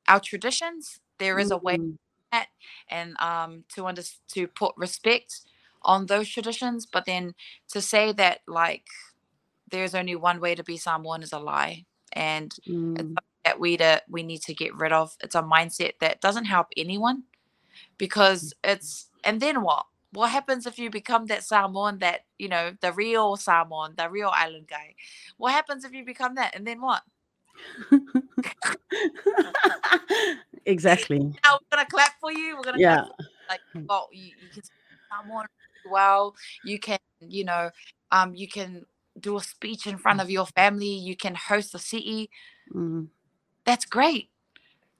our traditions. There is a way Mm, and um, to under- to put respect on those traditions. But then to say that like there's only one way to be Samoan is a lie, and mm, that we to we need to get rid of. It's a mindset that doesn't help anyone because it's and then what? What happens if you become that Samoan that you know the real Samoan, the real island guy? What happens if you become that? And then what? exactly. Now we're gonna clap for you. We're gonna Yeah. clap for you. like well, you, you can Samoan well. You can you know um you can do a speech in front of your family. You can host a city. Mm, That's great.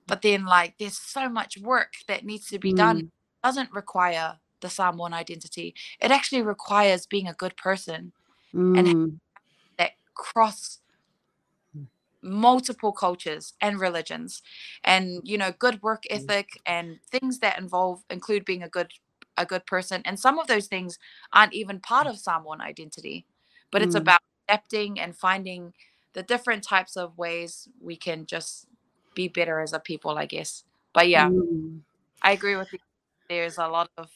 But then like there's so much work that needs to be done. mm, doesn't require the Samoan identity. It actually requires being a good person mm, that cross multiple cultures and religions and you know good work ethic and things that involve include being a good a good person and some of those things aren't even part of Samoan identity but it's Mm. about adapting and finding the different types of ways we can just be better as a people I guess but yeah mm. I agree with you there's a lot of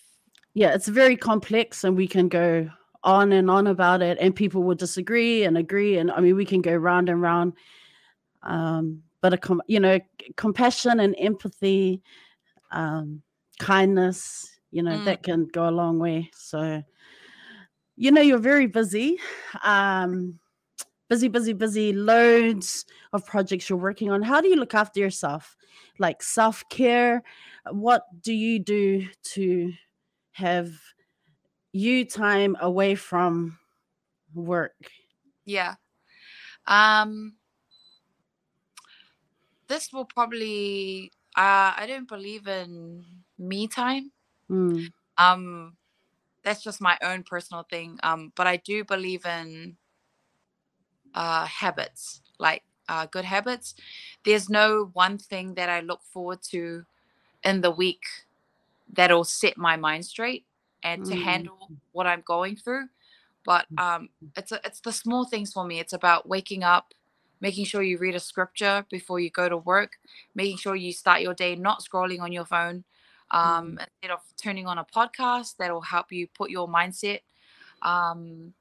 yeah, it's very complex and we can go on and on about it and people will disagree and agree and I mean we can go round and round um but a com- you know compassion and empathy um kindness you know Mm. that can go a long way so you know you're very busy um busy busy busy loads of projects you're working on how do you look after yourself like self-care what do you do to have you time away from work Yeah. Um this will probably uh I don't believe in me time. Mm, Um that's just my own personal thing. Um but I do believe in uh habits, like uh good habits. There's no one thing that I look forward to in the week that'll set my mind straight and to Mm. handle what I'm going through but um, it's a, it's the small things for me. It's about waking up, making sure you read a scripture before you go to work, making sure you start your day not scrolling on your phone, um, mm. instead of turning on a podcast that will help you put your mindset. Um,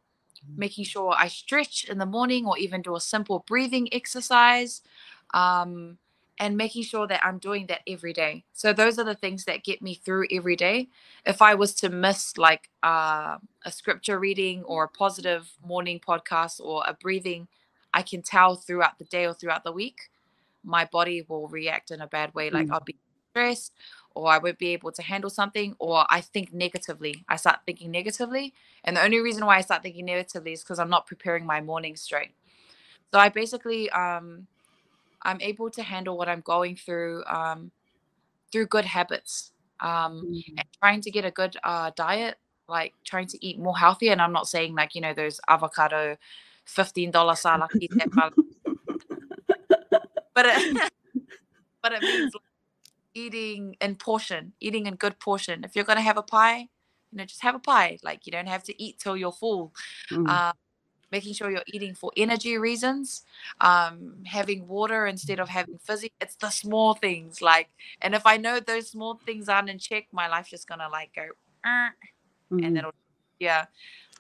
making sure I stretch in the morning or even do a simple breathing exercise. Um, and making sure that I'm doing that every day. So those are the things that get me through every day. If I was to miss like uh, a scripture reading or a positive morning podcast or a breathing, I can tell throughout the day or throughout the week, my body will react in a bad way. Like mm. I'll be stressed or I won't be able to handle something or I think negatively. I start thinking negatively. And the only reason why I start thinking negatively is because I'm not preparing my morning straight. So I basically um I'm able to handle what I'm going through um, through good habits um, mm-hmm. and trying to get a good uh, diet, like trying to eat more healthy. And I'm not saying like you know those avocado fifteen dollar salaki, but it, but it means like eating in portion, eating in good portion. If you're gonna have a pie, you know, just have a pie. Like you don't have to eat till you're full. Mm. Uh, making sure you're eating for energy reasons, um, having water instead of having fizzy. It's the small things, like, and if I know those small things aren't in check, my life's just gonna like go, uh, mm-hmm. and it'll, yeah.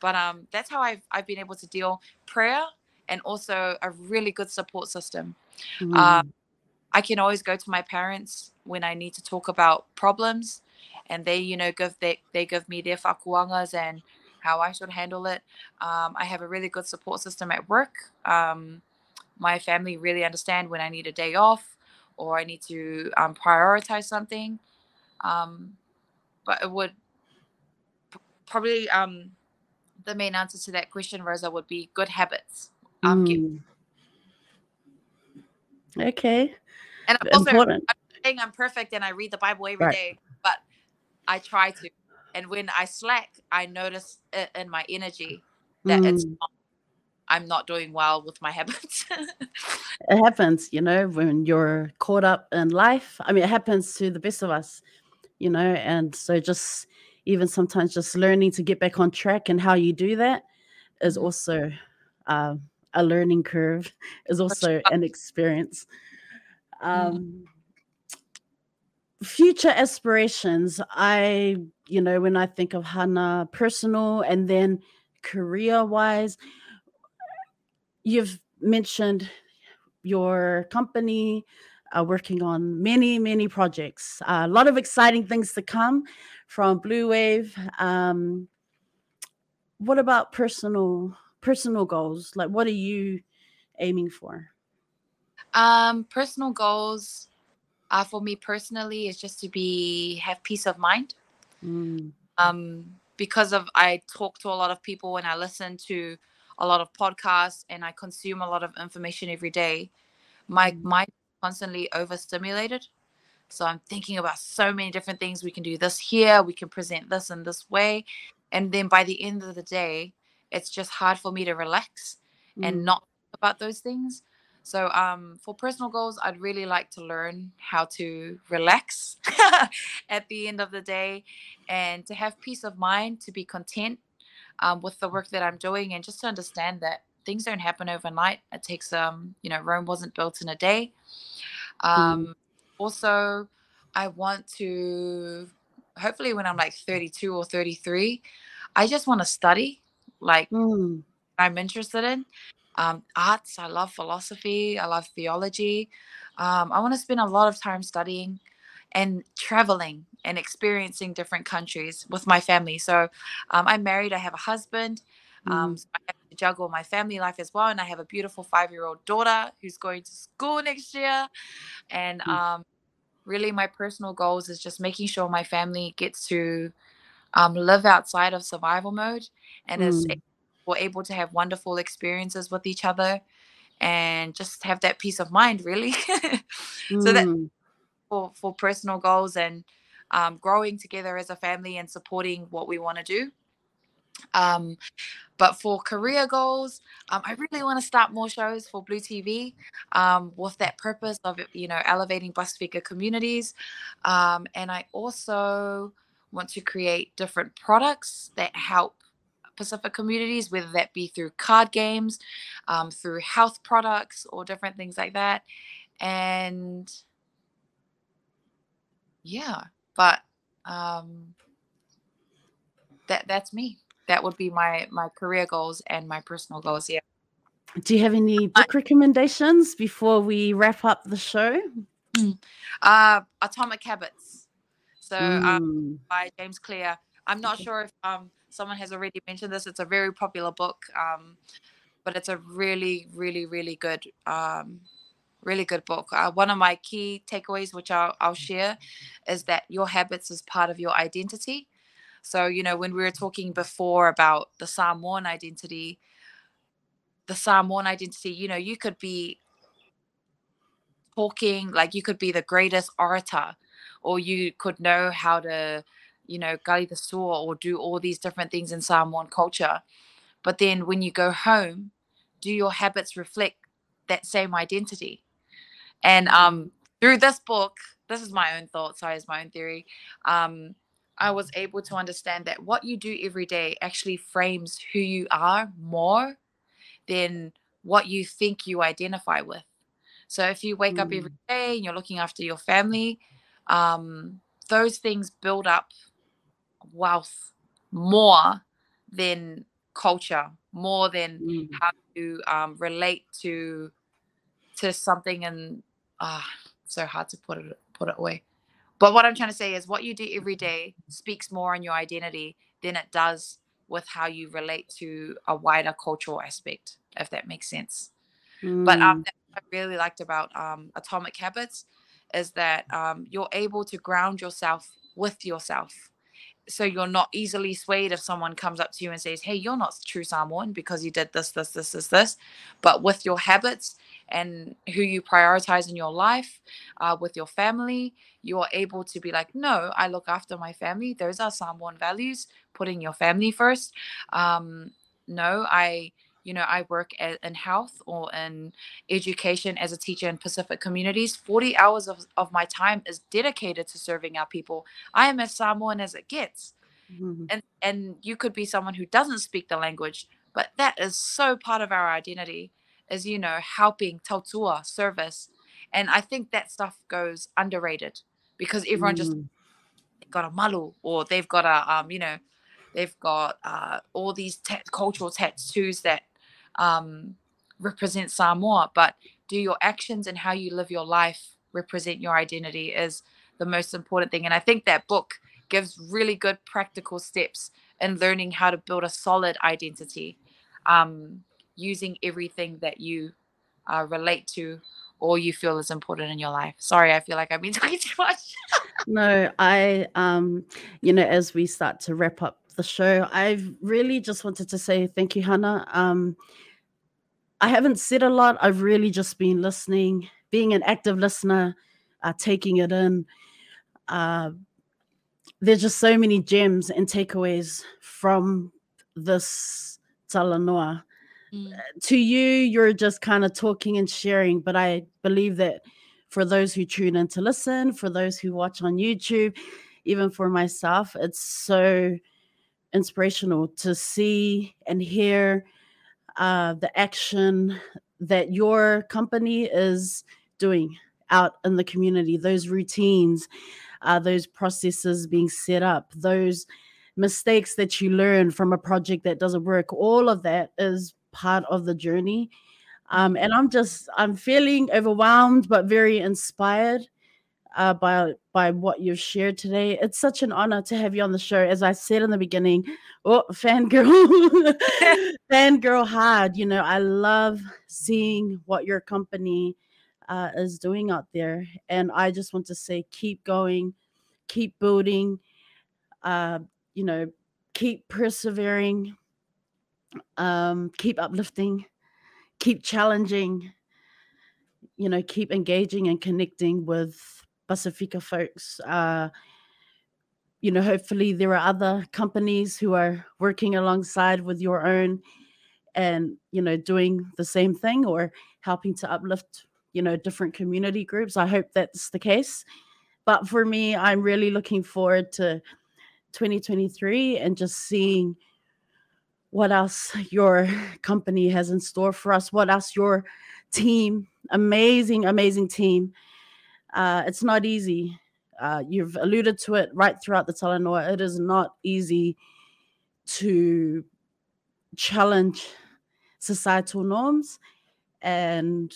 But um, that's how I've I've been able to deal prayer and also a really good support system. Mm-hmm. Um, I can always go to my parents when I need to talk about problems, and they, you know, give they they give me their fakuangas and how I should handle it. Um, I have a really good support system at work. Um, my family really understand when I need a day off or I need to um, prioritize something. Um, but it would probably um, the main answer to that question, Rosa, would be good habits. Um, mm. Okay. And I'm also Important. I'm saying I'm perfect and I read the Bible every right. day, but I try to and when i slack i notice it in my energy that mm. it's not, i'm not doing well with my habits it happens you know when you're caught up in life i mean it happens to the best of us you know and so just even sometimes just learning to get back on track and how you do that is mm-hmm. also uh, a learning curve is also an experience. Um, future aspirations i you know when i think of hana personal and then career wise you've mentioned your company uh, working on many many projects. Uh, a lot of exciting things to come from Bluwave. Um, what about personal personal goals? Like what are you aiming for um personal goals uh, for me personally is just to be have peace of mind. Mm. um, because of i talk to a lot of people and i listen to a lot of podcasts and i consume a lot of information every day. My mm. mind constantly overstimulated. So i'm thinking about so many different things. We can do this here. We can present this in this way. And then by the end of the day it's just hard for me to relax mm. and not about those things so um, for personal goals, I'd really like to learn how to relax at the end of the day and to have peace of mind, to be content um, with the work that I'm doing, and just to understand that things don't happen overnight. It takes, um, you know, Rome wasn't built in a day. Um, mm. Also, I want to, hopefully, when I'm like 32 or 33, I just want to study like mm. I'm interested in um, arts. I love philosophy. I love theology. Um, I want to spend a lot of time studying and traveling and experiencing different countries with my family. So um, I'm married. I have a husband. Um, mm. So I have to juggle my family life as well, and I have a beautiful five-year-old daughter who's going to school next year. And mm. um, really, my personal goals is just making sure my family gets to um, live outside of survival mode and mm. is we're able to have wonderful experiences with each other and just have that peace of mind really mm. so that mm. for for personal goals and um, growing together as a family and supporting what we want to do um, but for career goals um, i really want to start more shows for blue tv um, with that purpose of you know elevating Pasifika communities um, and i also want to create different products that help Pacific communities, whether that be through card games, um, through health products, or different things like that. And yeah, but um, that that's me. That would be my my career goals and my personal goals. Yeah. Do you have any book recommendations before we wrap up the show? Uh, Atomic Habits. So um, Mm. by James Clear. I'm not Okay. sure if um, someone has already mentioned this. It's a very popular book, um, but it's a really, really, really good, um, really good book. Uh, one of my key takeaways, which I'll, I'll share, is that your habits is part of your identity. So you know, when we were talking before about the Samoan identity, the Samoan identity, you know, you could be talking like you could be the greatest orator or you could know how to you know gully the saw or do all these different things in Samoan culture. But then when you go home do your habits reflect that same identity? And um through this book this is my own thought sorry it's my own theory um I was able to understand that what you do every day actually frames who you are more than what you think you identify with. So if you wake up every day and you're looking after your family, um, those things build up wealth more than culture, more than Mm. how to um, relate to to something and ah, so hard to put it put it away. But what I'm trying to say is what you do every day speaks more on your identity than it does with how you relate to a wider cultural aspect, if that makes sense. But um, Mm. that's what I really liked about um, Atomic Habits is that um, you're able to ground yourself with yourself. So you're not easily swayed if someone comes up to you and says, "Hey, you're not true Samoan because you did this, this, this, this, this." But with your habits and who you prioritize in your life, uh, with your family, you are able to be like, "No, I look after my family. Those are Samoan values. Putting your family first. Um, no, I." you know, I work a- in health or in education as a teacher in Pacific communities. 40 hours of, of my time is dedicated to serving our people. I am as Samoan as it gets. Mhm. And and you could be someone who doesn't speak the language, but that is so part of our identity is, you know, helping tautua, service. And I think that stuff goes underrated because everyone just Mm. got a malu or they've got a um you know they've got uh all these ta- cultural tattoos that um represent Samoa but do your actions and how you live your life represent your identity is the most important thing. And I think that book gives really good practical steps in learning how to build a solid identity um using everything that you uh, relate to or you feel is important in your life. Sorry I feel like I've been talking too much. No, I um, you know, as we start to wrap up the show, I've really just wanted to say thank you, Hana. Um, I haven't said a lot. I've really just been listening, being an active listener, uh, taking it in. Uh, there's just so many gems and takeaways from this Talanoa. Mm. to you, you're just kind of talking and sharing, but I believe that for those who tune in to listen, for those who watch on YouTube, even for myself, it's so inspirational to see and hear uh, the action that your company is doing out in the community, those routines, uh, those processes being set up, those mistakes that you learn from a project that doesn't work, all of that is part of the journey. Um, and I'm just I'm feeling overwhelmed but very inspired uh, by by what you've shared today. It's such an honor to have you on the show. As I said in the beginning, oh fangirl, fangirl hard. You know, I love seeing what your company uh, is doing out there, and I just want to say, keep going, keep building. Uh, you know, keep persevering. Um, keep uplifting keep challenging, you know, keep engaging and connecting with Pasifika folks. Uh, you know, hopefully there are other companies who are working alongside with your own and, you know, doing the same thing or helping to uplift, you know, different community groups. I hope that's the case. But for me, I'm really looking forward to 2023 and just seeing what else your company has in store for us, what else your team, amazing, amazing team. Uh, it's not easy. Uh, you've alluded to it right throughout the Talanoa. It is not easy to challenge societal norms and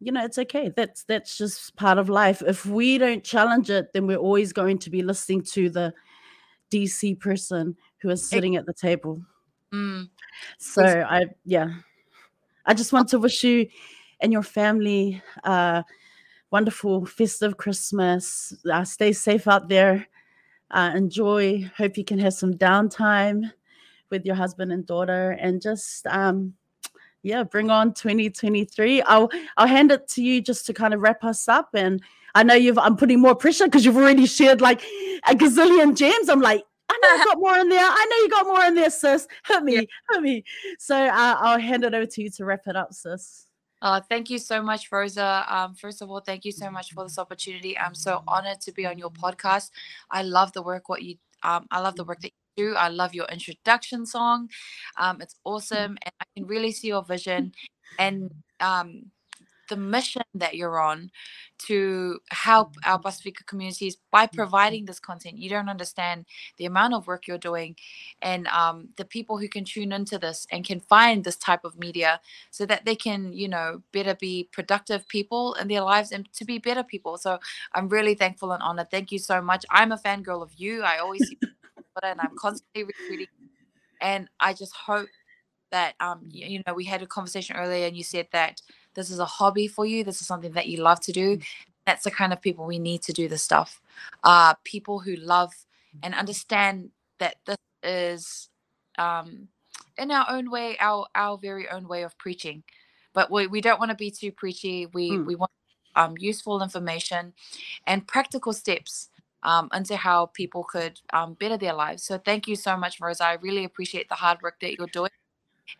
you know it's okay that's that's just part of life if we don't challenge it then we're always going to be listening to the dc person who is sitting at the table Mm. so i yeah i just want to wish you and your family uh wonderful festive christmas uh, stay safe out there uh, enjoy hope you can have some downtime with your husband and daughter and just um yeah bring on 2023 i'll i'll hand it to you just to kind of wrap us up and i know you've i'm putting more pressure because you've already shared like a gazillion gems i'm like I know you got more in there. I know you got more in there, sis. Hit me, Yeah. hit me. So uh, I'll hand it over to you to wrap it up, sis. Uh, thank you so much, Rosa. Um, first of all, thank you so much for this opportunity. I'm so honored to be on your podcast. I love the work what you um, I love the work that you do. I love your introduction song. Um, it's awesome, and I can really see your vision and um, the mission that you're on to help our Pasifika communities by providing this content. You don't understand the amount of work you're doing, and um, the people who can tune into this and can find this type of media so that they can, you know, better be productive people in their lives and to be better people. So I'm really thankful and honored. Thank you so much. I'm a fangirl of you. I always see you and I'm constantly retweeting. And I just hope that um you know we had a conversation earlier and you said that this is a hobby for you. This is something that you love to do. That's the kind of people we need to do this stuff. Uh people who love and understand that this is um in our own way, our our very own way of preaching. But we, we don't want to be too preachy. We Mm. we want um, useful information and practical steps um, into how people could um, better their lives. So thank you so much, Rosa. I really appreciate the hard work that you're doing.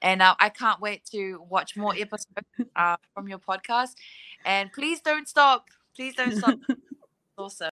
And uh, I can't wait to watch more episodes uh, from your podcast. And please don't stop. Please don't stop. awesome.